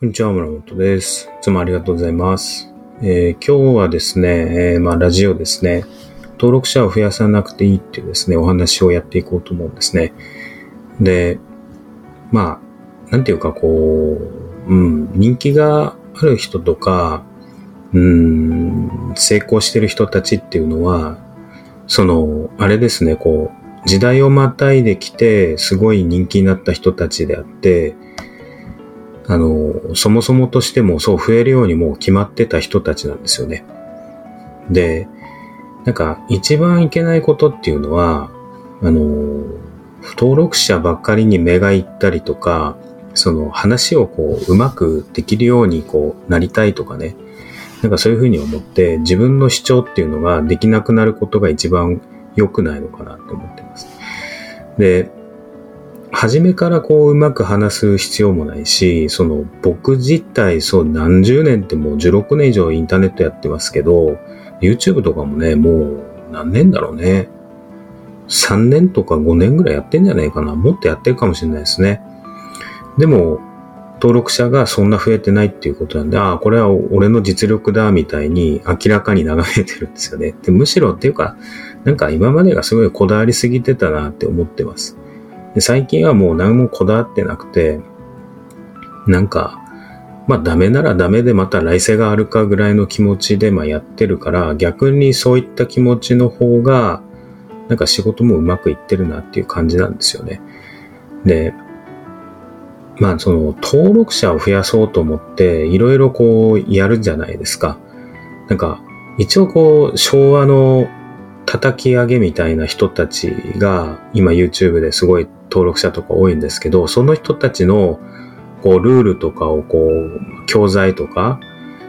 こんにちは、村本です。いつもありがとうございます。えー、今日はですね、えー、まあ、ラジオですね、登録者を増やさなくていいっていうですね、お話をやっていこうと思うんですね。で、まあ、なんていうかこう、うん、人気がある人とか、うん、成功してる人たちっていうのは、その、あれですね、こう、時代をまたいできて、すごい人気になった人たちであって、あの、そもそもとしてもそう増えるようにもう決まってた人たちなんですよね。で、なんか一番いけないことっていうのは、あの、登録者ばっかりに目がいったりとか、その話をこううまくできるようにこうなりたいとかね。なんかそういうふうに思って自分の主張っていうのができなくなることが一番良くないのかなって思ってます。で、初めからこううまく話す必要もないし、その僕自体そう何十年ってもう16年以上インターネットやってますけど、YouTube とかもね、もう何年だろうね。3年とか5年ぐらいやってんじゃないかな。もっとやってるかもしれないですね。でも、登録者がそんな増えてないっていうことなんで、ああ、これは俺の実力だ、みたいに明らかに眺めてるんですよね。でむしろっていうか、なんか今までがすごいこだわりすぎてたなって思ってます。で最近はもう何もこだわってなくて、なんか、まあダメならダメでまた来世があるかぐらいの気持ちでまあやってるから、逆にそういった気持ちの方が、なんか仕事もうまくいってるなっていう感じなんですよね。で、まあその登録者を増やそうと思っていろいろこうやるじゃないですか。なんか一応こう昭和の叩き上げみたいな人たちが今 YouTube ですごい登録者とか多いんですけど、その人たちのこうルールとかをこう教材とか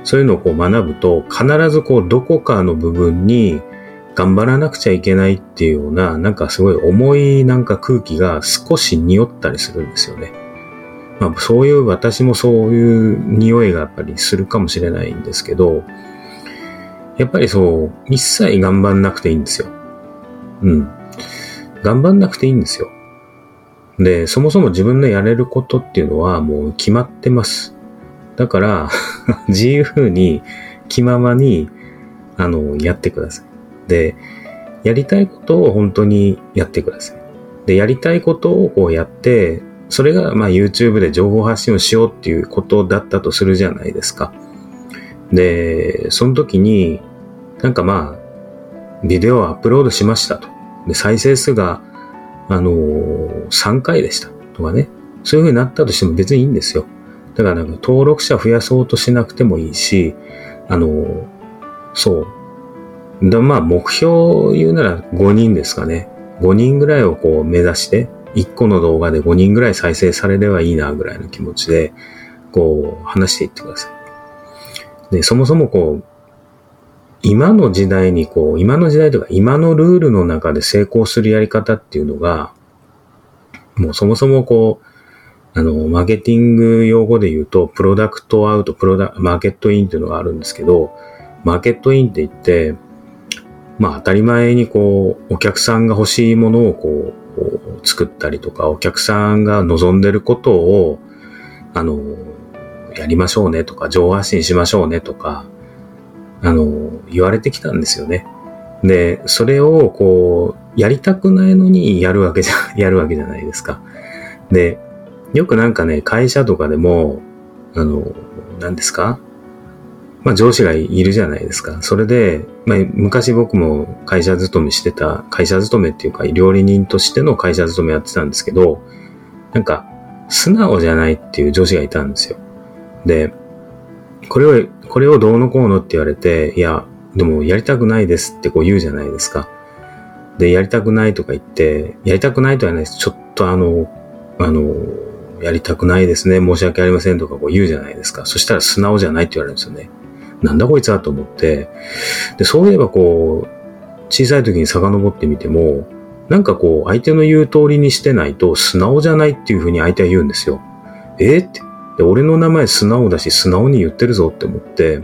そういうのをこう学ぶと必ずこうどこかの部分に頑張らなくちゃいけないっていうようななんかすごい重いなんか空気が少し匂ったりするんですよね。まあそういう私もそういう匂いがやっぱりするかもしれないんですけど、やっぱりそう、一切頑張んなくていいんですよ。うん。頑張んなくていいんですよ。で、そもそも自分のやれることっていうのはもう決まってます。だから 自由に気ままに、あの、やってください。で、やりたいことを本当にやってください。で、やりたいことをこうやって、それがまあ YouTube で情報発信をしようっていうことだったとするじゃないですか。で、その時に、なんかまあ、ビデオをアップロードしましたと。で、再生数があのー、3回でしたとかね。そういう風になったとしても別にいいんですよ。だからなんか登録者増やそうとしなくてもいいし、あのー、そう。だまあ目標を言うなら5人ですかね。5人ぐらいをこう目指して、1個の動画で5人ぐらい再生されればいいなぐらいの気持ちで、こう話していってください。で、そもそもこう、今の時代にこう、今の時代とか今のルールの中で成功するやり方っていうのが、もうそもそもこう、あの、マーケティング用語で言うと、プロダクトアウト、プロダ、マーケットインっていうのがあるんですけど、マーケットインって言って、まあ当たり前にこう、お客さんが欲しいものをこう、作ったりとか、お客さんが望んでることを、あの、やりましょうねとか、上発信しましょうねとか、あの、言われてきたんですよね。で、それをこう、やりたくないのにやるわけじゃ、やるわけじゃないですか。で、よくなんかね、会社とかでも、あの、何ですか？まあ上司がいるじゃないですか。それで、まあ昔僕も会社勤めしてた、会社勤めっていうか料理人としての会社勤めやってたんですけど、なんか素直じゃないっていう上司がいたんですよ。で、これを、これをどうのこうのって言われて、いや、でもやりたくないですってこう言うじゃないですか。で、やりたくないとか言って、やりたくないとはないです。ちょっとあの、あの、やりたくないですね。申し訳ありませんとかこう言うじゃないですか。そしたら素直じゃないって言われるんですよね。なんだこいつはと思って。で、そういえばこう、小さい時に遡ってみても、なんかこう、相手の言う通りにしてないと素直じゃないっていうふうに相手は言うんですよ。えー、って。で、俺の名前素直だし、素直に言ってるぞって思って、だ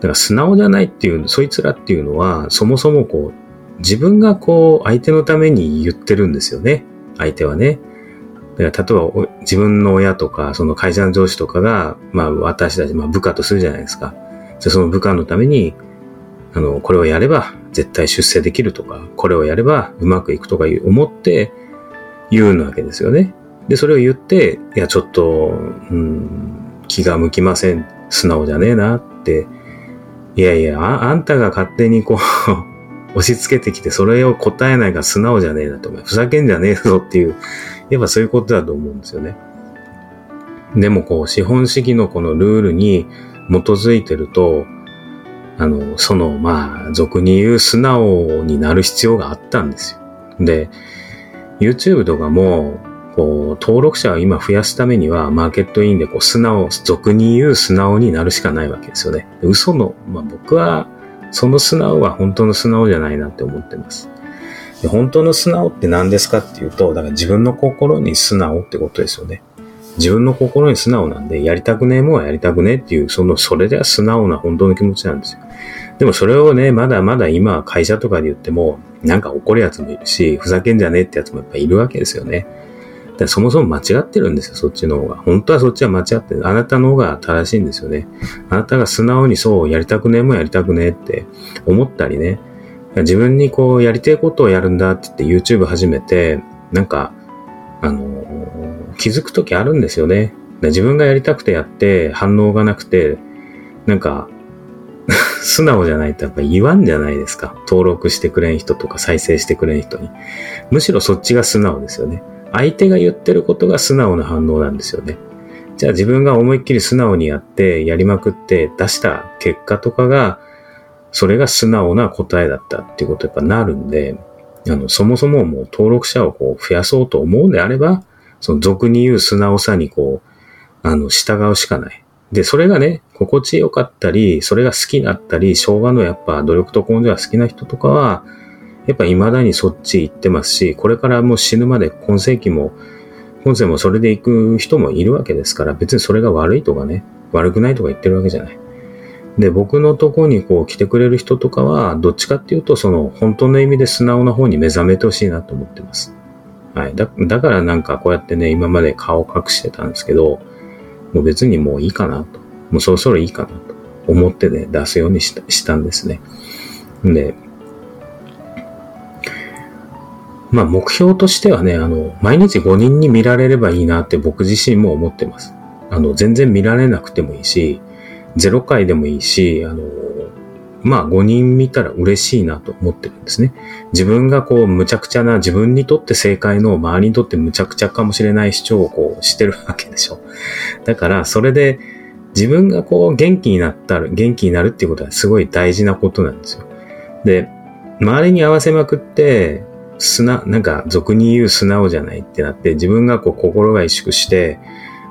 から素直じゃないっていう、そいつらっていうのは、そもそもこう、自分がこう、相手のために言ってるんですよね。相手はね。だから例えば自分の親とか、その会社の上司とかが、まあ私たち、まあ部下とするじゃないですか。じゃその部下のために、あの、これをやれば絶対出世できるとか、これをやればうまくいくとか思って言うわけですよね。で、それを言って、いや、ちょっと、うん、気が向きません。素直じゃねえなって。いやいや、ああんたが勝手にこう 押し付けてきて、それを答えないが素直じゃねえなと。ふざけんじゃねえぞっていう、やっぱそういうことだと思うんですよね。でもこう、資本主義のこのルールに基づいてると、あの、その、まあ、俗に言う素直になる必要があったんですよ。で、YouTube とかも、こう、登録者を今増やすためには、マーケットインでこう、素直、俗に言う素直になるしかないわけですよね。嘘の、まあ僕は、その素直は本当の素直じゃないなって思ってます。で本当の素直って何ですかっていうと、だから自分の心に素直ってことですよね。自分の心に素直なんで、やりたくねえもんはやりたくねえっていう、その、それでは素直な本当の気持ちなんですよ。でもそれをね、まだまだ今会社とかで言っても、なんか怒るやつもいるし、ふざけんじゃねえってやつもやっぱいるわけですよね。だそもそも間違ってるんですよ、そっちの方が。本当はそっちは間違ってる。あなたの方が正しいんですよね。あなたが素直にそうやりたくねえもやりたくねえって思ったりね。自分にこうやりたいことをやるんだって言って YouTube 始めて、なんか、あのー、気づくときあるんですよね。自分がやりたくてやって反応がなくて、なんか、素直じゃないとやっぱ言わんじゃないですか。登録してくれん人とか再生してくれん人に。むしろそっちが素直ですよね。相手が言ってることが素直な反応なんですよね。じゃあ自分が思いっきり素直にやってやりまくって出した結果とかが、それが素直な答えだったっていうことやっぱなるんで、あの、そもそももう登録者をこう増やそうと思うんであれば、その俗に言う素直さにこう、あの、従うしかない。で、それがね、心地よかったり、それが好きだったり、昭和のやっぱ努力と根性が好きな人とかは、やっぱ未だにそっち行ってますし、これからもう死ぬまで今世紀も、今世もそれで行く人もいるわけですから、別にそれが悪いとかね、悪くないとか言ってるわけじゃない。で、僕のとこにこう来てくれる人とかは、どっちかっていうと、その本当の意味で素直な方に目覚めてほしいなと思ってます。はい。だ、だからなんかこうやってね、今まで顔隠してたんですけど、もう別にもういいかなと。もうそろそろいいかなと思ってね、出すようにしたしたんですね。で、まあ目標としてはね、あの、毎日5人に見られればいいなって僕自身も思ってます。あの、全然見られなくてもいいし、0回でもいいし、あの、まあ5人見たら嬉しいなと思ってるんですね。自分がこう無茶苦茶な自分にとって正解の周りにとって無茶苦茶かもしれない主張をこうしてるわけでしょ。だからそれで自分がこう元気になったら、元気になるっていうことはすごい大事なことなんですよ。で、周りに合わせまくって、素な、なんか俗に言う素直じゃないってなって、自分がこう心が萎縮して、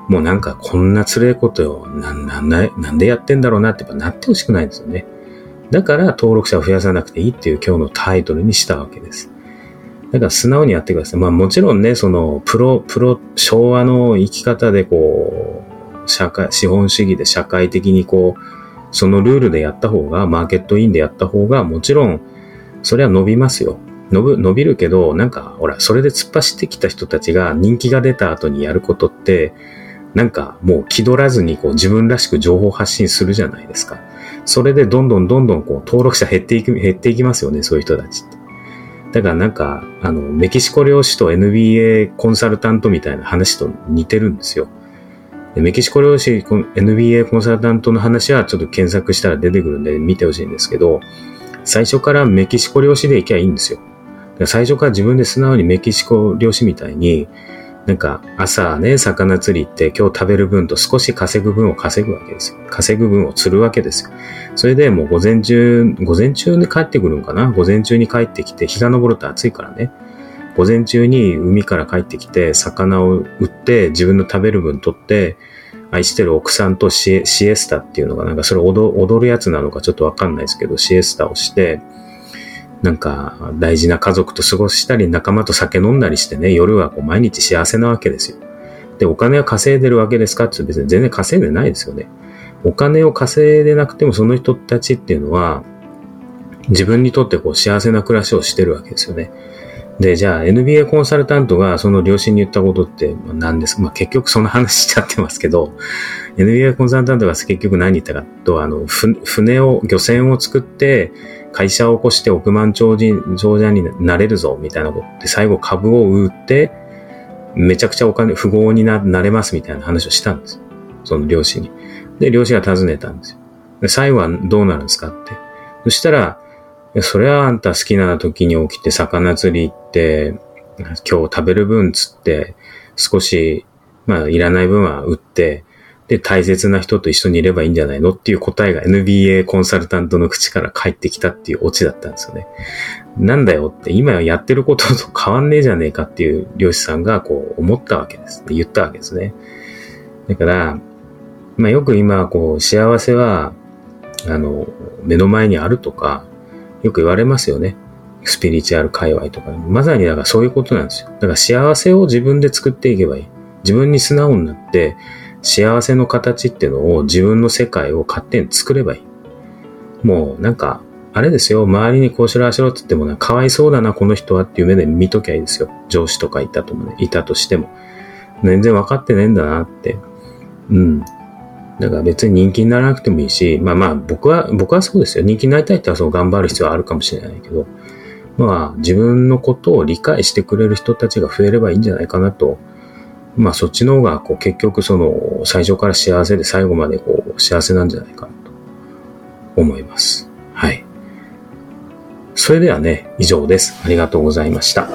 もうなんかこんな辛いことよ、な、なんだ、なんでやってんだろうなってやっぱなってほしくないんですよね。だから登録者を増やさなくていいっていう今日のタイトルにしたわけです。だから素直にやってください。まあもちろんね、そのプロ、プロ、昭和の生き方でこう、社会、資本主義で社会的にこう、そのルールでやった方が、マーケットインでやった方が、もちろん、それは伸びますよ。伸び伸びるけど、なんか、ほら、それで突っ走ってきた人たちが人気が出た後にやることって、なんかもう気取らずにこう自分らしく情報発信するじゃないですか。それでどんどんどんどんこう登録者減っていく、減っていきますよね、そういう人たちって。だからなんか、あの、メキシコ漁師と NBA コンサルタントみたいな話と似てるんですよ。でメキシコ漁師、NBA コンサルタントの話はちょっと検索したら出てくるんで見てほしいんですけど、最初からメキシコ漁師で行きゃいいんですよ。最初から自分で素直にメキシコ漁師みたいに、なんか朝ね、魚釣りって今日食べる分と少し稼ぐ分を稼ぐわけですよ。稼ぐ分を釣るわけですよ。それでもう午前中、午前中に帰ってくるんかな？午前中に帰ってきて、日が昇ると暑いからね。午前中に海から帰ってきて、魚を売って自分の食べる分取って、愛してる奥さんとシエスタっていうのが、なんかそれ踊るやつなのかちょっとわかんないですけど、シエスタをして、なんか大事な家族と過ごしたり仲間と酒飲んだりしてね、夜はこう毎日幸せなわけですよ。で、お金は稼いでるわけですかって別に全然稼いでないですよね。お金を稼いでなくてもその人たちっていうのは自分にとってこう幸せな暮らしをしてるわけですよね。で、じゃあ NBA コンサルタントがその両親に言ったことって何ですかまあ結局その話しちゃってますけど、NBA コンサルタントが結局何言ったかと、あの、船を、漁船を作って、会社を起こして億万長者長者になれるぞ、みたいなことで、最後株を売って、めちゃくちゃお金、富豪にななれますみたいな話をしたんです。その漁師に。で、漁師が尋ねたんですよ。で、最後はどうなるんですかって。そしたら、それはあんた好きな時に起きて魚釣り行って、今日食べる分つって、少し、まあ、いらない分は売って、で、大切な人と一緒にいればいいんじゃないのっていう答えが NBA コンサルタントの口から返ってきたっていうオチだったんですよね。なんだよって、今やってることと変わんねえじゃねえかっていう漁師さんがこう思ったわけです。言ったわけですね。だから、まあよく今こう幸せは、あの、目の前にあるとか、よく言われますよね。スピリチュアル界隈とか。まさにだからそういうことなんですよ。だから幸せを自分で作っていけばいい。自分に素直になって、幸せの形っていうのを自分の世界を勝手に作ればいい。もうなんか、あれですよ、周りにこうしろあしろって言ってもね、かわいそうだな、この人はっていう目で見ときゃいいですよ。上司とかいたともね、いたとしても。全然分かってねえんだなって。うん。だから別に人気にならなくてもいいし、まあまあ僕は、僕はそうですよ。人気になりたいってはそう頑張る必要はあるかもしれないけど、まあ自分のことを理解してくれる人たちが増えればいいんじゃないかなとまあそっちの方がこう結局その最初から幸せで最後までこう幸せなんじゃないかなと思います。はい。それではね、以上です。ありがとうございました。